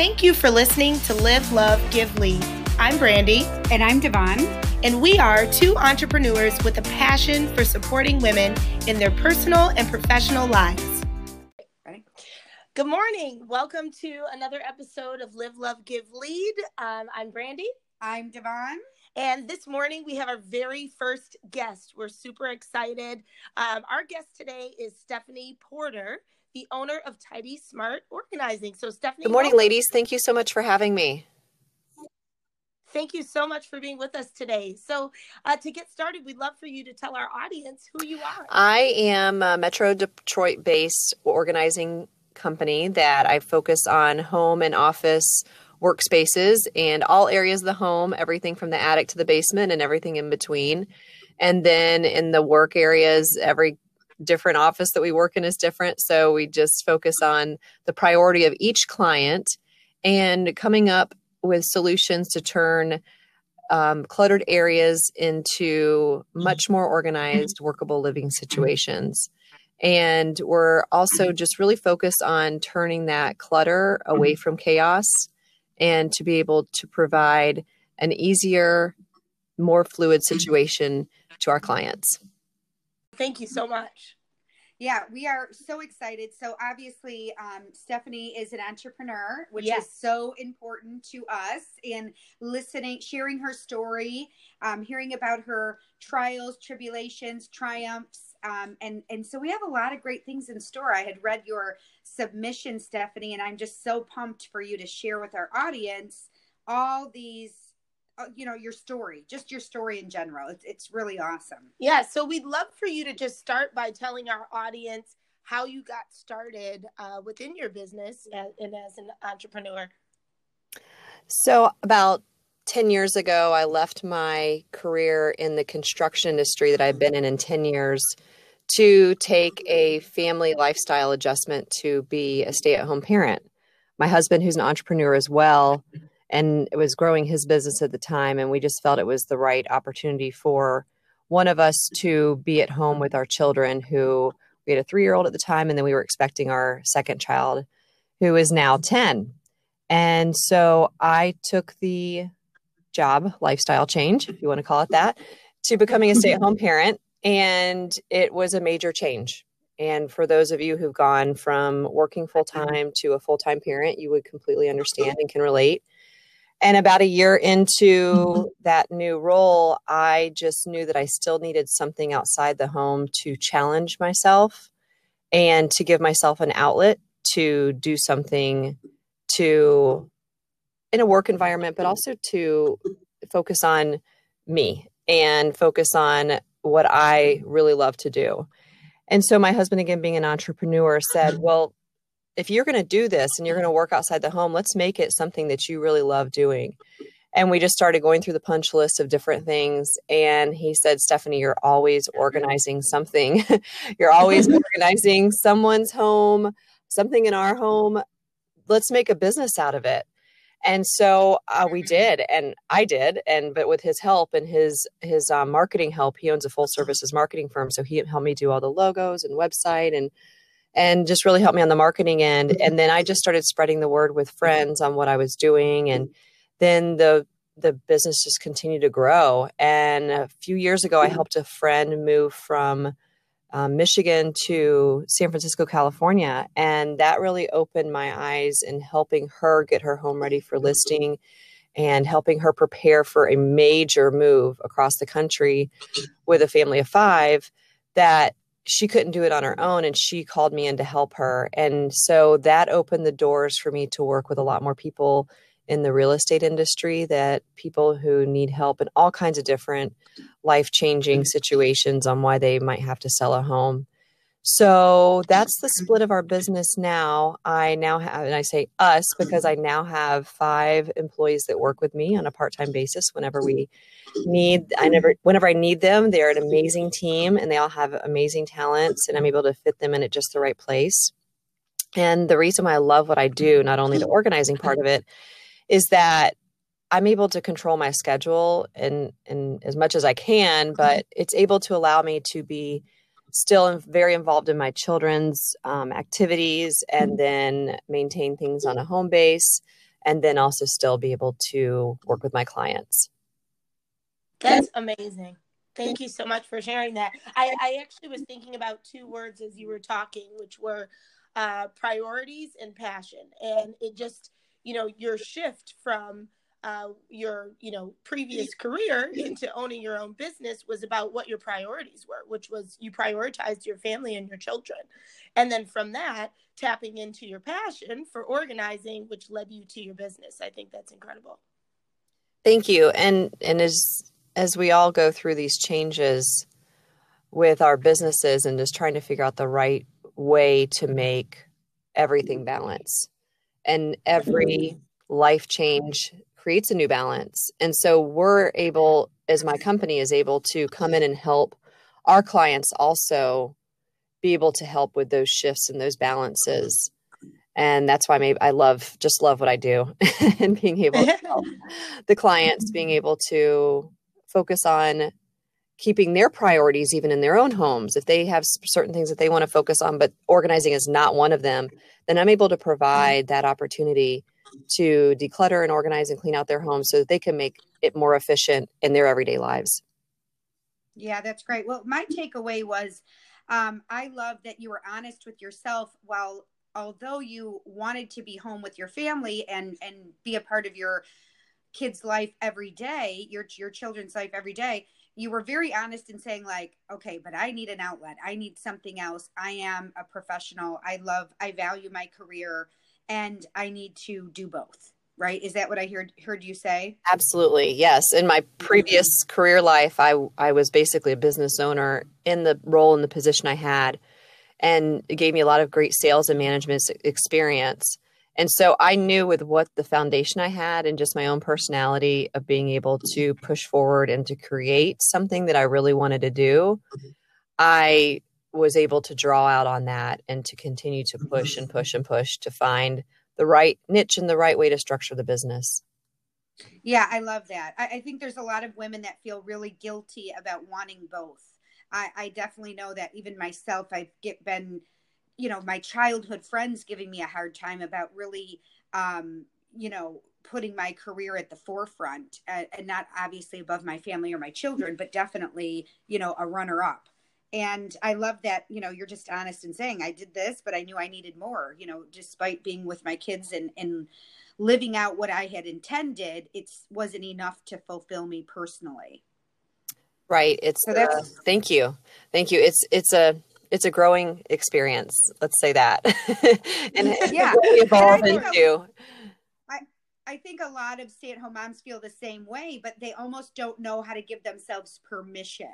Thank you for listening to Live, Love, Give, Lead. I'm Brandy. And I'm Devon. And we are two entrepreneurs with a passion for supporting women in their personal and professional lives. Ready? Good morning. Welcome to another episode of Live, Love, Give, Lead. Um, I'm Brandy. I'm Devon. And this morning we have our very first guest. We're super excited. Um, our guest today is Stephanie Porter the owner of Tidy Smart Organizing. So, Stephanie. Good morning, welcome. ladies. Thank you so much for having me. Thank you so much for being with us today. So, uh, to get started, we'd love for you to tell our audience who you are. I am a Metro Detroit based organizing company that I focus on home and office workspaces and all areas of the home, everything from the attic to the basement and everything in between. And then in the work areas, every different office that we work in is different. So we just focus on the priority of each client and coming up with solutions to turn um, cluttered areas into much more organized, workable living situations. And we're also just really focused on turning that clutter away from chaos and to be able to provide an easier, more fluid situation to our clients. Thank you so much. Yeah, we are so excited. So obviously, um, Stephanie is an entrepreneur, which yes. is so important to us. in listening, sharing her story, um, hearing about her trials, tribulations, triumphs, um, and and so we have a lot of great things in store. I had read your submission, Stephanie, and I'm just so pumped for you to share with our audience all these you know your story just your story in general. It's, it's really awesome. Yeah so we'd love for you to just start by telling our audience how you got started uh, within your business and, and as an entrepreneur. So about 10 years ago i left my career in the construction industry that i've been in in 10 years to take a family lifestyle adjustment to be a stay-at-home parent. My husband who's an entrepreneur as well and it was growing his business at the time and we just felt it was the right opportunity for one of us to be at home with our children who we had a three year old at the time and then we were expecting our second child who is now 10 and so i took the job lifestyle change if you want to call it that to becoming a mm-hmm. stay-at-home parent and it was a major change. And for those of you who've gone from working full-time to a full-time parent you would completely understand and can relate and about a year into mm-hmm. that new role, I just knew that I still needed something outside the home to challenge myself and to give myself an outlet to do something to in a work environment, but also to focus on me and focus on what I really love to do. And so my husband, again, being an entrepreneur, said, Well, if you're going to do this and you're going to work outside the home, let's make it something that you really love doing. And we just started going through the punch list of different things. And he said, Stephanie, you're always organizing something. you're always organizing someone's home, something in our home. Let's make a business out of it. And so uh, we did, and I did, and but with his help and his his um, marketing help, he owns a full services marketing firm, so he helped me do all the logos and website and and just really helped me on the marketing end. Mm-hmm. And then I just started spreading the word with mm-hmm. friends on what I was doing. And mm-hmm. then the the business just continued to grow. And a few years ago, I helped a friend move from um, Michigan to San Francisco, California. And that really opened my eyes in helping her get her home ready for listing and helping her prepare for a major move across the country with a family of five that she couldn't do it on her own and she called me in to help her. And so that opened the doors for me to work with a lot more people in the real estate industry that people who need help in all kinds of different life changing mm-hmm. situations on why they might have to sell a home so that's the mm-hmm. split of our business now. I now have, and I say us because I now have five employees that work with me on a part time basis whenever we need, I never, whenever I need them. They're an amazing team and they all have amazing talents, and I'm able to fit them in at just the right place. And the reason why I love what I do, not only the organizing part of it, is that I'm able to control my schedule and, and as much as I can, mm-hmm. but it's able to allow me to be still very involved in my children's um, activities and then maintain things on a home base and then also still be able to work with my clients. That's amazing. Thank you so much for sharing that. I, I actually was thinking about two words as you were talking, which were uh, priorities and passion. And it just, you know, your shift from uh, your you know previous career into owning your own business was about what your priorities were which was you prioritized your family and your children. And then from that tapping into your passion for organizing which led you to your business. I think that's incredible. Thank you. And and as as we all go through these changes with our businesses and just trying to figure out the right way to make everything balance and every life change creates a new balance. And so we're able, as my company is able to come in and help our clients also be able to help with those shifts and those balances. And that's why maybe I love just love what I do and being able to help the clients being able to focus on keeping their priorities even in their own homes. If they have certain things that they want to focus on, but organizing is not one of them, then I'm able to provide that opportunity to declutter and organize and clean out their homes so that they can make it more efficient in their everyday lives. Yeah, that's great. Well, my takeaway was um, I love that you were honest with yourself while although you wanted to be home with your family and and be a part of your kids life every day your your children's life every day you were very honest in saying like okay but i need an outlet i need something else i am a professional i love i value my career and I need to do both. Right? Is that what I heard heard you say? Absolutely. Yes. In my mm-hmm. previous career life, I I was basically a business owner in the role and the position I had and it gave me a lot of great sales and management experience. And so I knew with what the foundation I had and just my own personality of being able to push forward and to create something that I really wanted to do, mm-hmm. I was able to draw out on that and to continue to mm-hmm. push and push and push to find the right niche and the right way to structure the business. Yeah, I love that. I, I think there's a lot of women that feel really guilty about wanting both. I, I definitely know that even myself, I've get, been, you know, my childhood friends giving me a hard time about really, um, you know, putting my career at the forefront and, and not obviously above my family or my children, but definitely, you know, a runner up and i love that you know you're just honest in saying i did this but i knew i needed more you know despite being with my kids and and living out what i had intended it wasn't enough to fulfill me personally. Right. It's so uh, thank you. Thank you. It's it's a it's a growing experience let's say that. And yeah. we evolve into I, I think a lot of stay-at-home moms feel the same way but they almost don't know how to give themselves permission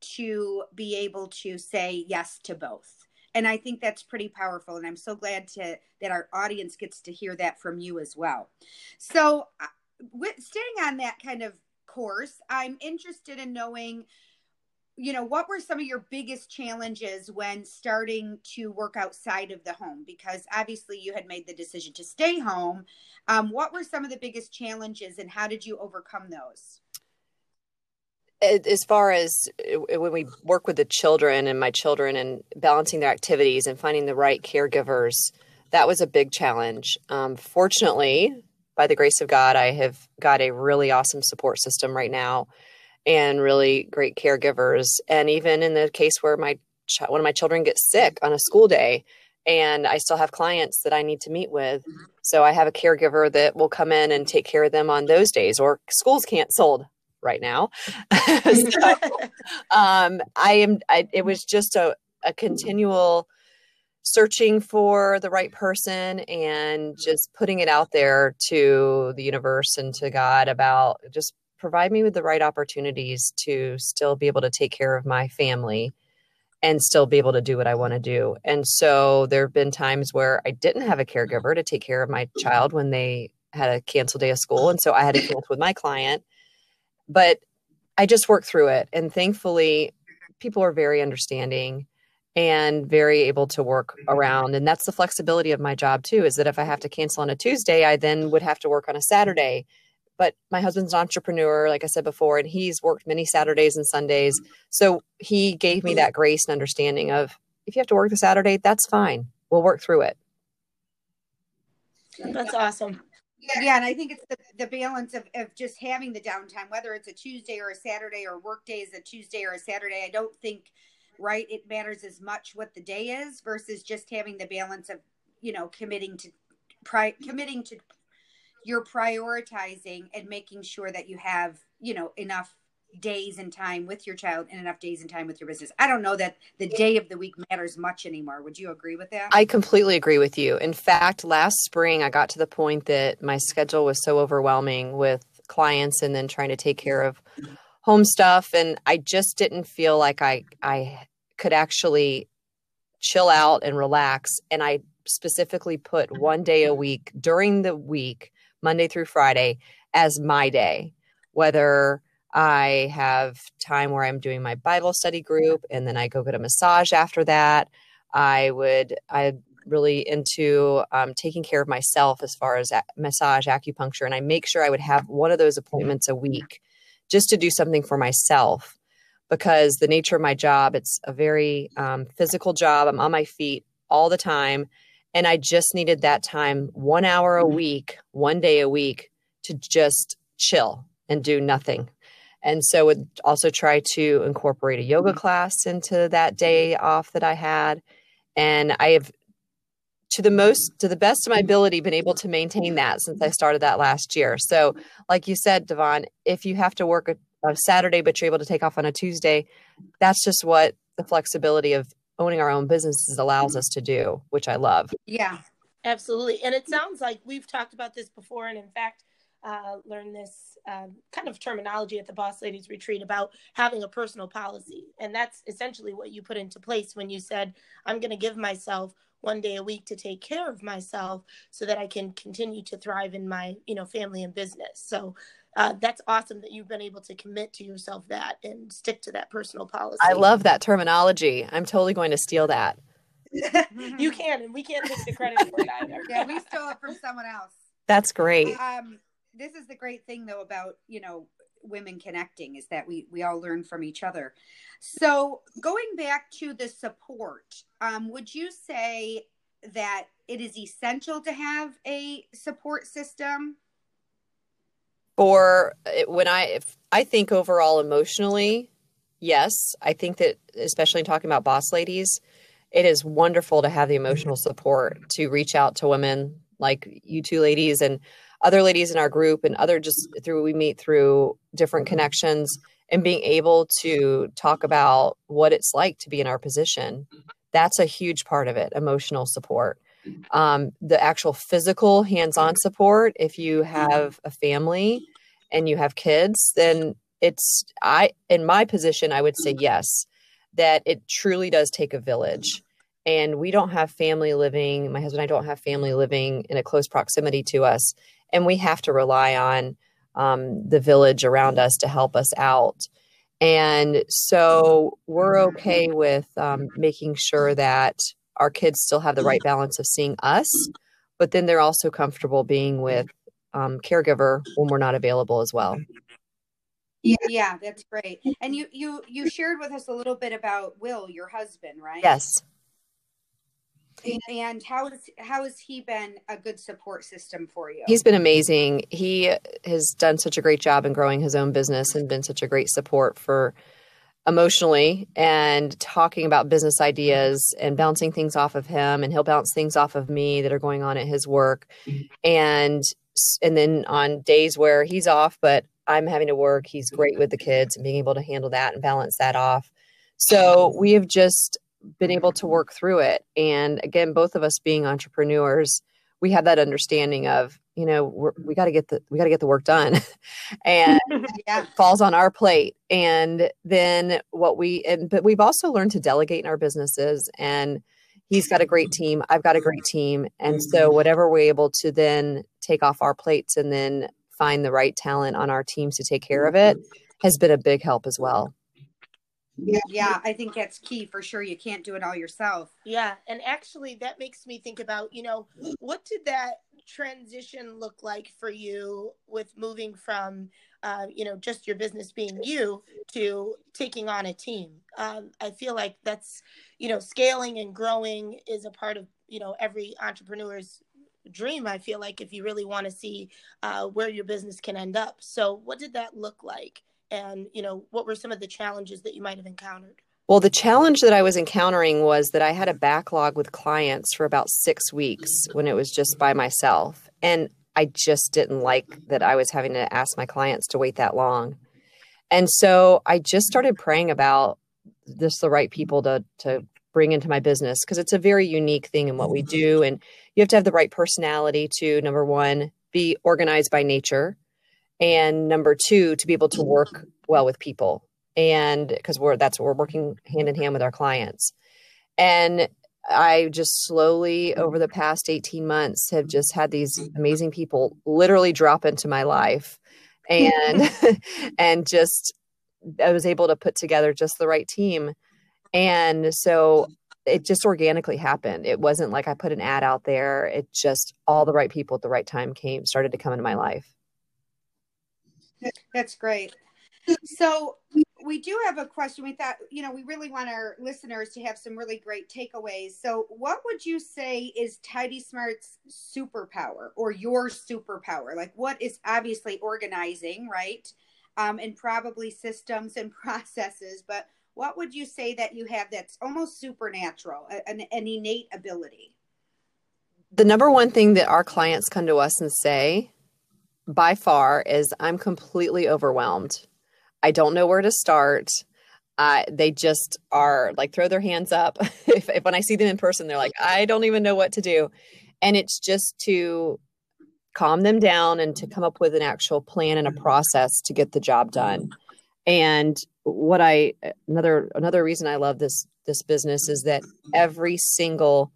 to be able to say yes to both. And i think that's pretty powerful and i'm so glad to that our audience gets to hear that from you as well. So uh, with, staying on that kind of course i'm interested in knowing you know what were some of your biggest challenges when starting to work outside of the home? Because obviously you had made the decision to stay home. Um, what were some of the biggest challenges and how did you overcome those? As far as uh, when we work with the children and my children and balancing their activities and finding the right caregivers, that was a big challenge. Um, fortunately, by the grace of God, I have got a really awesome support system right now and really great caregivers. And even in the case where my ch- one of my children gets sick on a school day, and I still have clients that I need to meet with. So I have a caregiver that will come in and take care of them on those days, or school's canceled right now. so, um, I am. I, it was just a, a continual searching for the right person and just putting it out there to the universe and to God about just provide me with the right opportunities to still be able to take care of my family and still be able to do what I want to do. And so there have been times where I didn't have a caregiver to take care of my child when they had a canceled day of school. And so I had to cancel with my client but I just worked through it. And thankfully, people are very understanding and very able to work around. And that's the flexibility of my job, too, is that if I have to cancel on a Tuesday, I then would have to work on a Saturday. But my husband's an entrepreneur, like I said before, and he's worked many Saturdays and Sundays. So he gave me that grace and understanding of if you have to work the Saturday, that's fine. We'll work through it. That's awesome. Yeah, and I think it's the, the balance of, of just having the downtime, whether it's a Tuesday or a Saturday or work day is a Tuesday or a Saturday. I don't think, right, it matters as much what the day is versus just having the balance of, you know, committing to pri- committing to you're prioritizing and making sure that you have, you know, enough days and time with your child and enough days and time with your business. I don't know that the day of the week matters much anymore. Would you agree with that? I completely agree with you. In fact, last spring I got to the point that my schedule was so overwhelming with clients and then trying to take care of home stuff and I just didn't feel like I I could actually chill out and relax and I specifically put one day a week during the week, Monday through Friday as my day. Whether I have time where I'm doing my Bible study group and then I go get a massage after that. I would, I'm really into um, taking care of myself as far as massage, acupuncture, and I make sure I would have one of those appointments a week just to do something for myself because the nature of my job, it's a very um, physical job. I'm on my feet all the time. And I just needed that time, one hour a week, one day a week to just chill and do nothing and so would also try to incorporate a yoga mm-hmm. class into that day off that I had. And I have to the most to the best of my ability been able to maintain that since I started that last year. So like you said, Devon, if you have to work a, a Saturday but you're able to take off on a Tuesday, that's just what the flexibility of owning our own businesses allows us to do, which I love. Yeah. Absolutely. And it sounds like we've talked about this before and in fact uh, learned this um, kind of terminology at the Boss Ladies Retreat about having a personal policy. And that's essentially what you put into place when you said, I'm going to give myself one day a week to take care of myself so that I can continue to thrive in my, you know, family and business. So uh, that's awesome that you've been able to commit to yourself that and stick to that personal policy. I love that terminology. I'm totally going to steal that. you can, and we can't take the credit for it either. Yeah, we stole it from someone else. That's great. Um, this is the great thing though about you know women connecting is that we we all learn from each other so going back to the support um, would you say that it is essential to have a support system for uh, when i if i think overall emotionally yes i think that especially talking about boss ladies it is wonderful to have the emotional support to reach out to women like you two ladies and other ladies in our group and other just through we meet through different connections and being able to talk about what it's like to be in our position. That's a huge part of it emotional support um, the actual physical hands-on support if you have a family and you have kids then it's i in my position i would say yes that it truly does take a village. And we don't have family living my husband and i don't have family living in a close proximity to us and we have to rely on um, the village around us to help us out. And so we're okay with um, making sure that our kids still have the right balance of seeing us, but then they're also comfortable being with um, caregiver when we're not available as well. Yeah, yeah, that's great. And you you you shared with us a little bit about Will, your husband, right? Yes. And how has how has he been a good support system for you? He's been amazing. He has done such a great job in growing his own business and been such a great support for emotionally and talking about business ideas and bouncing things off of him and he'll bounce things off of me that are going on at his work and and then on days where he's off but I'm having to work he's great with the kids and being able to handle that and balance that off so we have just been able to work through it. And again, both of us being entrepreneurs, we have that understanding of, you know, we got to get the we got to get the work done, and yeah. falls on our plate. And then what we and but we've also learned to delegate in our businesses. And he's got a great team, I've got a great team, and so mm-hmm. whatever we're able to then take off our plates and then find the right talent on our teams to take care of it mm-hmm. has been a big help as well. Yeah. yeah, I think that's key for sure. You can't do it all yourself. Yeah, and actually, that makes me think about you know what did that transition look like for you with moving from uh, you know just your business being you to taking on a team um, i feel like that's you know scaling and growing is a part of you know every entrepreneur's dream i feel like if you really want to see uh, where your business can end up so what did that look like and you know what were some of the challenges that you might have encountered? Well the challenge that i was encountering was that i had a backlog with clients for about six weeks mm-hmm. when it was just by myself and i just didn't like that i was having to ask my clients to wait that long. And so i just started praying about just the right people to to bring into my business because it's a very unique thing in what we mm-hmm. do and you have to have the right personality to number one be organized by nature and number two to be able to work well with people and because we're that's what we're working hand in hand with our clients and i just slowly over the past 18 months have just had these amazing people literally drop into my life and and just i was able to put together just the right team and so it just organically happened. It wasn't like I put an ad out there. It just all the right people at the right time came, started to come into my life. That's great. So we do have a question. We thought, you know, we really want our listeners to have some really great takeaways. So what would you say is Tidy Smart's superpower or your superpower? Like what is obviously organizing, right? Um, and probably systems and processes, but what would you say that you have that's almost supernatural, an, an innate ability? The number one thing that our clients come to us and say by far is I'm completely overwhelmed. I don't know where to start. Uh, they just are like throw their hands up. if, if when I see them in person, they're like, I don't even know what to do. And it's just to calm them down and to come up with an actual plan and a process to get the job done. And what I another another reason I love this this business is that every single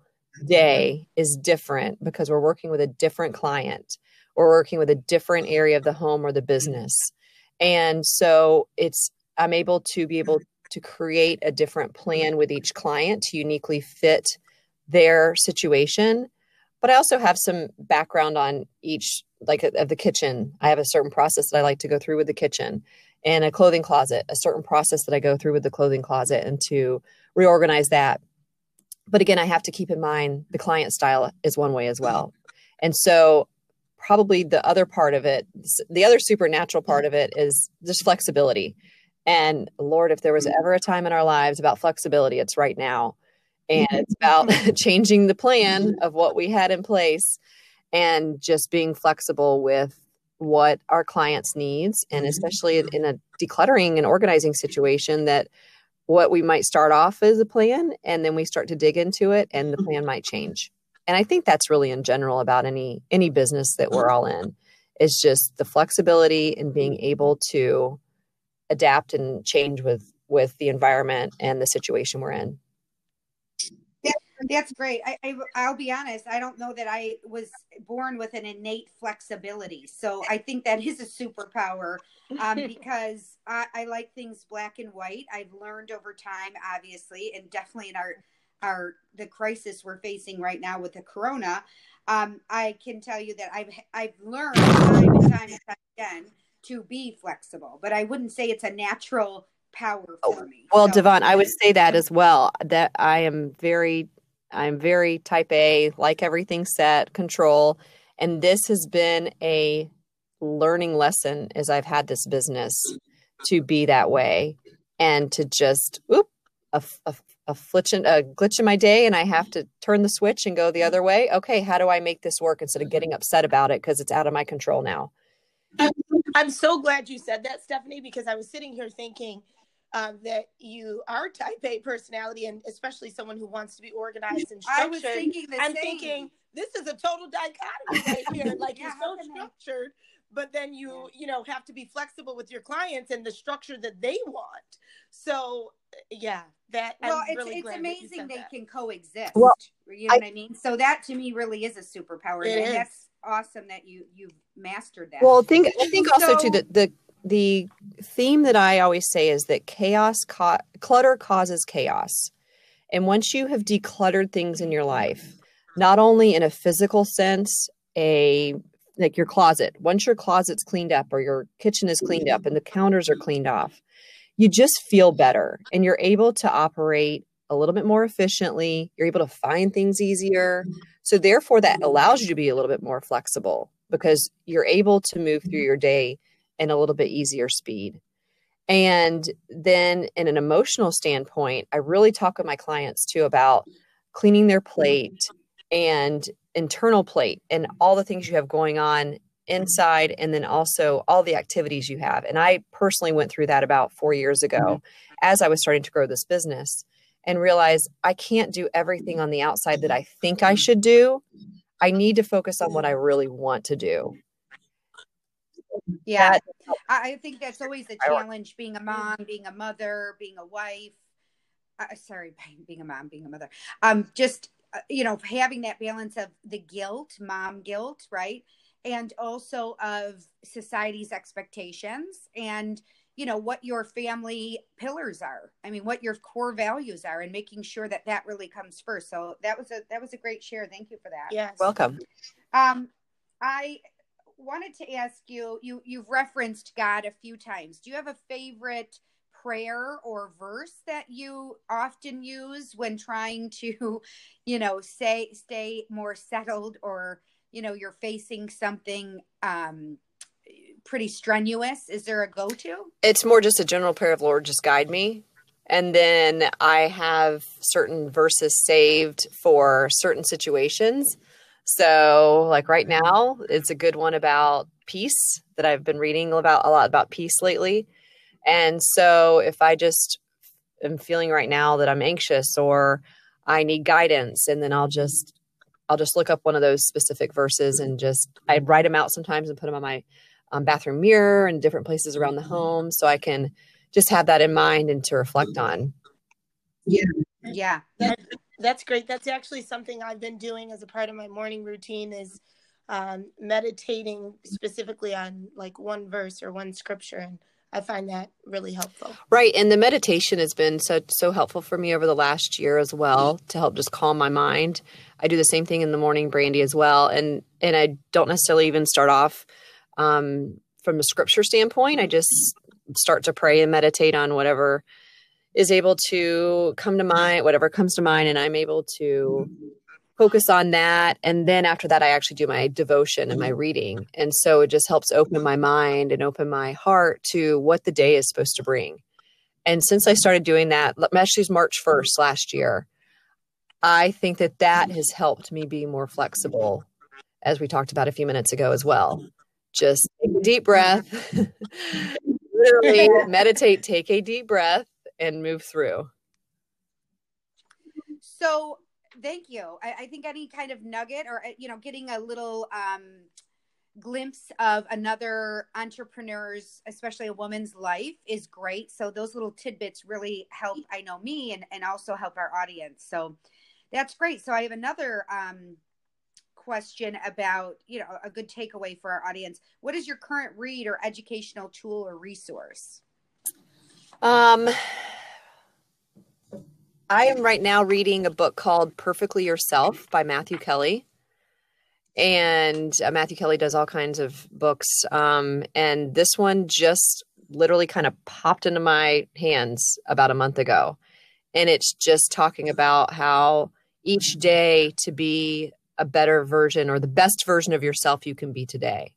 day is different because we're working with a different client or working with a different area of the home or the mm-hmm. business. And so it's I'm able to be able to create a different plan with each client to uniquely fit their situation. But I also have some background on each like of the kitchen. I have a certain process that I like to go through with the kitchen and a clothing closet, a certain process that I go through with the clothing closet and to reorganize that. But again, I have to keep in mind the client style is one way as well. And so, probably the other part of it, the other supernatural part of it is just flexibility. And Lord, if there was ever a time in our lives about flexibility, it's right now. And it's about changing the plan of what we had in place and just being flexible with what our clients needs and mm-hmm. especially in a decluttering and organizing situation that what we might start off as a plan and then we start to dig into it and the mm-hmm. plan might change and i think that's really in general about any any business that we're all in is just the flexibility and being able to adapt and change with with the environment and the situation we're in that's great. I, I will be honest. I don't know that I was born with an innate flexibility. So I think that is a superpower um, because I, I like things black and white. I've learned over time, obviously, and definitely in our our the crisis we're facing right now with the corona. Um, I can tell you that I've I've learned time and time again to be flexible, but I wouldn't say it's a natural power for me. Well, so, Devon, I would say that as well. That I am very I'm very type A, like everything set, control. And this has been a learning lesson as I've had this business to be that way and to just, oop, a, a, a, flitch in, a glitch in my day and I have to turn the switch and go the other way. Okay, how do I make this work instead of getting upset about it because it's out of my control now? I'm so glad you said that, Stephanie, because I was sitting here thinking, um, that you are type A personality and especially someone who wants to be organized and structured. I was thinking the I'm same. thinking this is a total dichotomy right here. Like yeah, you're so structured, but then you, you know, have to be flexible with your clients and the structure that they want. So uh, yeah, that well, I'm it's really it's amazing they that. can coexist. Well, you know I, what I mean? So that to me really is a superpower. and is. that's awesome that you you've mastered that. Well, think I think also so, too the the the theme that I always say is that chaos, co- clutter causes chaos. And once you have decluttered things in your life, not only in a physical sense, a like your closet, once your closet's cleaned up or your kitchen is cleaned up and the counters are cleaned off, you just feel better and you're able to operate a little bit more efficiently. You're able to find things easier. So, therefore, that allows you to be a little bit more flexible because you're able to move through your day in a little bit easier speed. And then, in an emotional standpoint, I really talk with my clients too about cleaning their plate and internal plate and all the things you have going on inside and then also all the activities you have. And I personally went through that about four years ago mm-hmm. as I was starting to grow this business and realize I can't do everything on the outside that I think I should do. I need to focus on what I really want to do. Yeah. That, I think that's always a challenge being a mom, being a mother, being a wife. Uh, sorry, being a mom, being a mother. Um, just, you know, having that balance of the guilt, mom guilt, right? And also of society's expectations and, you know what your family pillars are. I mean what your core values are and making sure that that really comes first. So that was a that was a great share. Thank you for that. Yes. Welcome. Um i wanted to ask you you you've referenced god a few times. Do you have a favorite prayer or verse that you often use when trying to you know say stay more settled or you know you're facing something um pretty strenuous. Is there a go to? It's more just a general prayer of Lord, just guide me. And then I have certain verses saved for certain situations. So, like right now, it's a good one about peace that I've been reading about a lot about peace lately. And so, if I just am feeling right now that I'm anxious or I need guidance, and then I'll just I'll just look up one of those specific verses and just I write them out sometimes and put them on my um, bathroom mirror and different places around the home so I can just have that in mind and to reflect on. Yeah. Yeah. That, that's great. That's actually something I've been doing as a part of my morning routine is um, meditating specifically on like one verse or one scripture. And I find that really helpful. Right. And the meditation has been so so helpful for me over the last year as well to help just calm my mind. I do the same thing in the morning, Brandy, as well. And and I don't necessarily even start off um, from a scripture standpoint, I just start to pray and meditate on whatever is able to come to mind, whatever comes to mind, and I'm able to focus on that. And then after that, I actually do my devotion and my mm. reading. And so it just helps open my mind and open my heart to what the day is supposed to bring. And since I started doing that, actually March 1st last year, I think that that has helped me be more flexible, as we talked about a few minutes ago as well just take a deep breath. Literally meditate, take a deep breath and move through. So thank you. I, I, think any kind of nugget or, uh, you know, getting a little um, glimpse of another entrepreneur's, especially a woman's life is great. So those little tidbits really help, I know me and, and also help our audience. So that's great. So I have another um, question about you know a good takeaway for our audience what is your current read or educational tool or resource um i am right now reading a book called perfectly yourself by matthew kelly. And uh, matthew kelly does all kinds of books um and this one just literally kind of popped into my hands about a month ago. And it's just talking about how each day to be a better version or the best version of yourself you can be today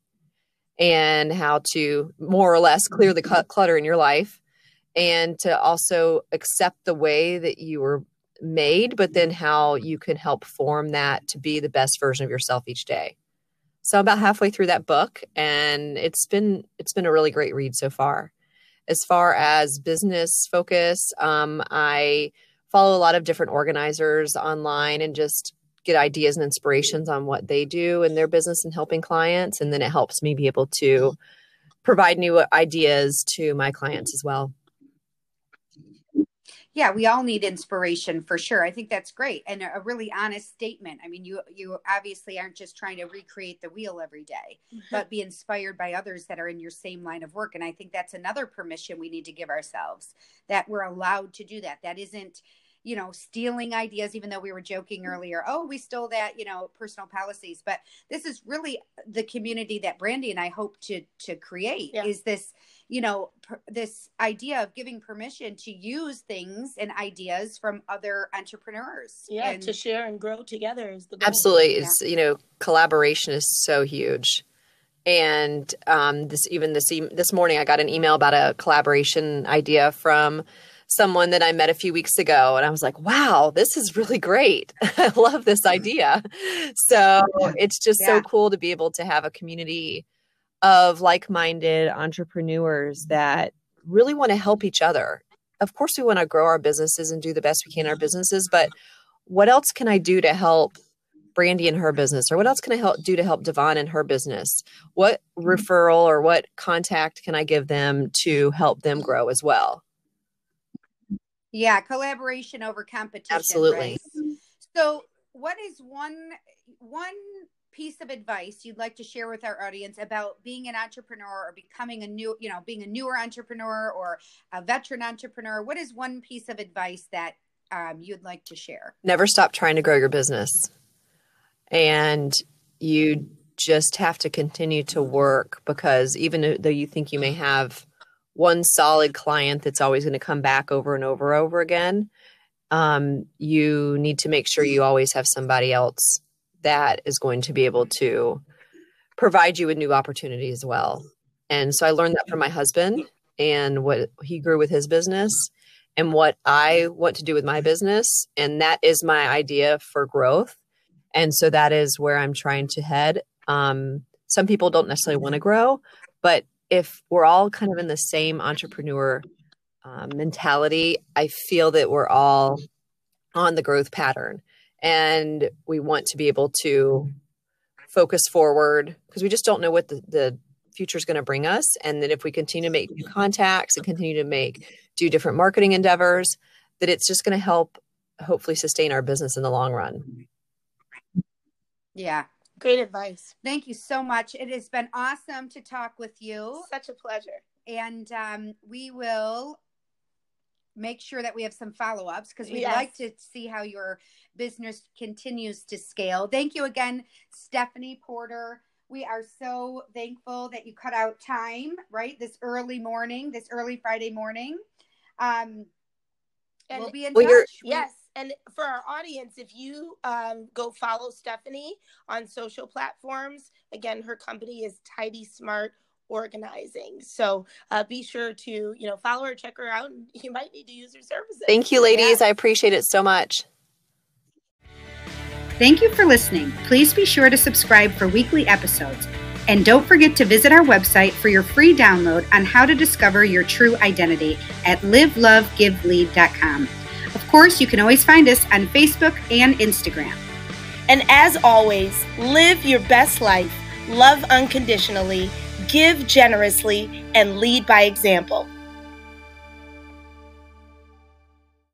and how to more or less clear the clutter in your life and to also accept the way that you were made but then how you can help form that to be the best version of yourself each day so I'm about halfway through that book and it's been it's been a really great read so far as far as business focus um, i follow a lot of different organizers online and just get ideas and inspirations on what they do in their business and helping clients. And then it helps me be able to provide new ideas to my clients as well. Yeah, we all need inspiration for sure. I think that's great and a really honest statement. I mean, you you obviously aren't just trying to recreate the wheel every day, mm-hmm. but be inspired by others that are in your same line of work. And I think that's another permission we need to give ourselves that we're allowed to do that. That isn't you know, stealing ideas, even though we were joking earlier, oh, we stole that, you know, personal policies. But this is really the community that Brandy and I hope to to create yeah. is this, you know, per, this idea of giving permission to use things and ideas from other entrepreneurs. Yeah, and, to share and grow together is the goal. Absolutely. It's, you know, collaboration is so huge and um, this even this this morning i got an email about a collaboration idea from someone that I met a few weeks ago. And I was like, wow, this is really great. I love this idea. So it's just yeah. so cool to be able to have a community of like minded entrepreneurs that really want to help each other. Of course, we want to grow our businesses and do the best we can in our businesses, but what else can I do to help Brandy in her business? Or what else can I help do to help Devon in her business? What mm-hmm. referral or what contact can I give them to help them grow as well? Yeah, collaboration over competition. Absolutely. Right? So, what is one one piece of advice you'd like to share with our audience about being an entrepreneur or becoming a new, you know, being a newer entrepreneur or a veteran entrepreneur? What is one piece of advice that um, you'd like to share? Never stop trying to grow your business. And you just have to continue to work because even though you think you may have one solid client that's always going to come back over and over and over again um, you need to make sure you always have somebody else that is going to be able to provide you with new opportunities as well. And so i learned that from my husband and what he grew with his business and what i want to do with my business. And that is my idea for growth. And so that is where i'm trying to head. Um, some people don't necessarily want to grow but if we're all kind of in the same entrepreneur um, mentality, I feel that we're all on the growth pattern and we want to be able to focus forward because we just don't know what the, the future is going to bring us. And that if we continue to make new contacts and continue to make, do different marketing endeavors, that it's just going to help hopefully sustain our business in the long run. Yeah, Great advice. Thank you so much. It has been awesome to talk with you. Such a pleasure. And um, we will make sure that we have some follow ups because we'd yes. like to see how your business continues to scale. Thank you again, Stephanie Porter. We are so thankful that you cut out time, right? This early morning, this early Friday morning. Um, and we'll be in well, touch. Yes and for our audience, if you um, go follow Stephanie on social platforms, again, her company is Tidy Smart Organizing. So uh, be sure to you know follow her, check her out, and you might need to use her services. Thank you, ladies. I appreciate it so much. Thank you for listening. Please be sure to subscribe for weekly episodes. And don't forget to visit our website for your free download on how to discover your true identity at livelovegivelead.com. Of course, you can always find us on Facebook and Instagram. And as always, live your best life, love unconditionally, give generously, and lead by example.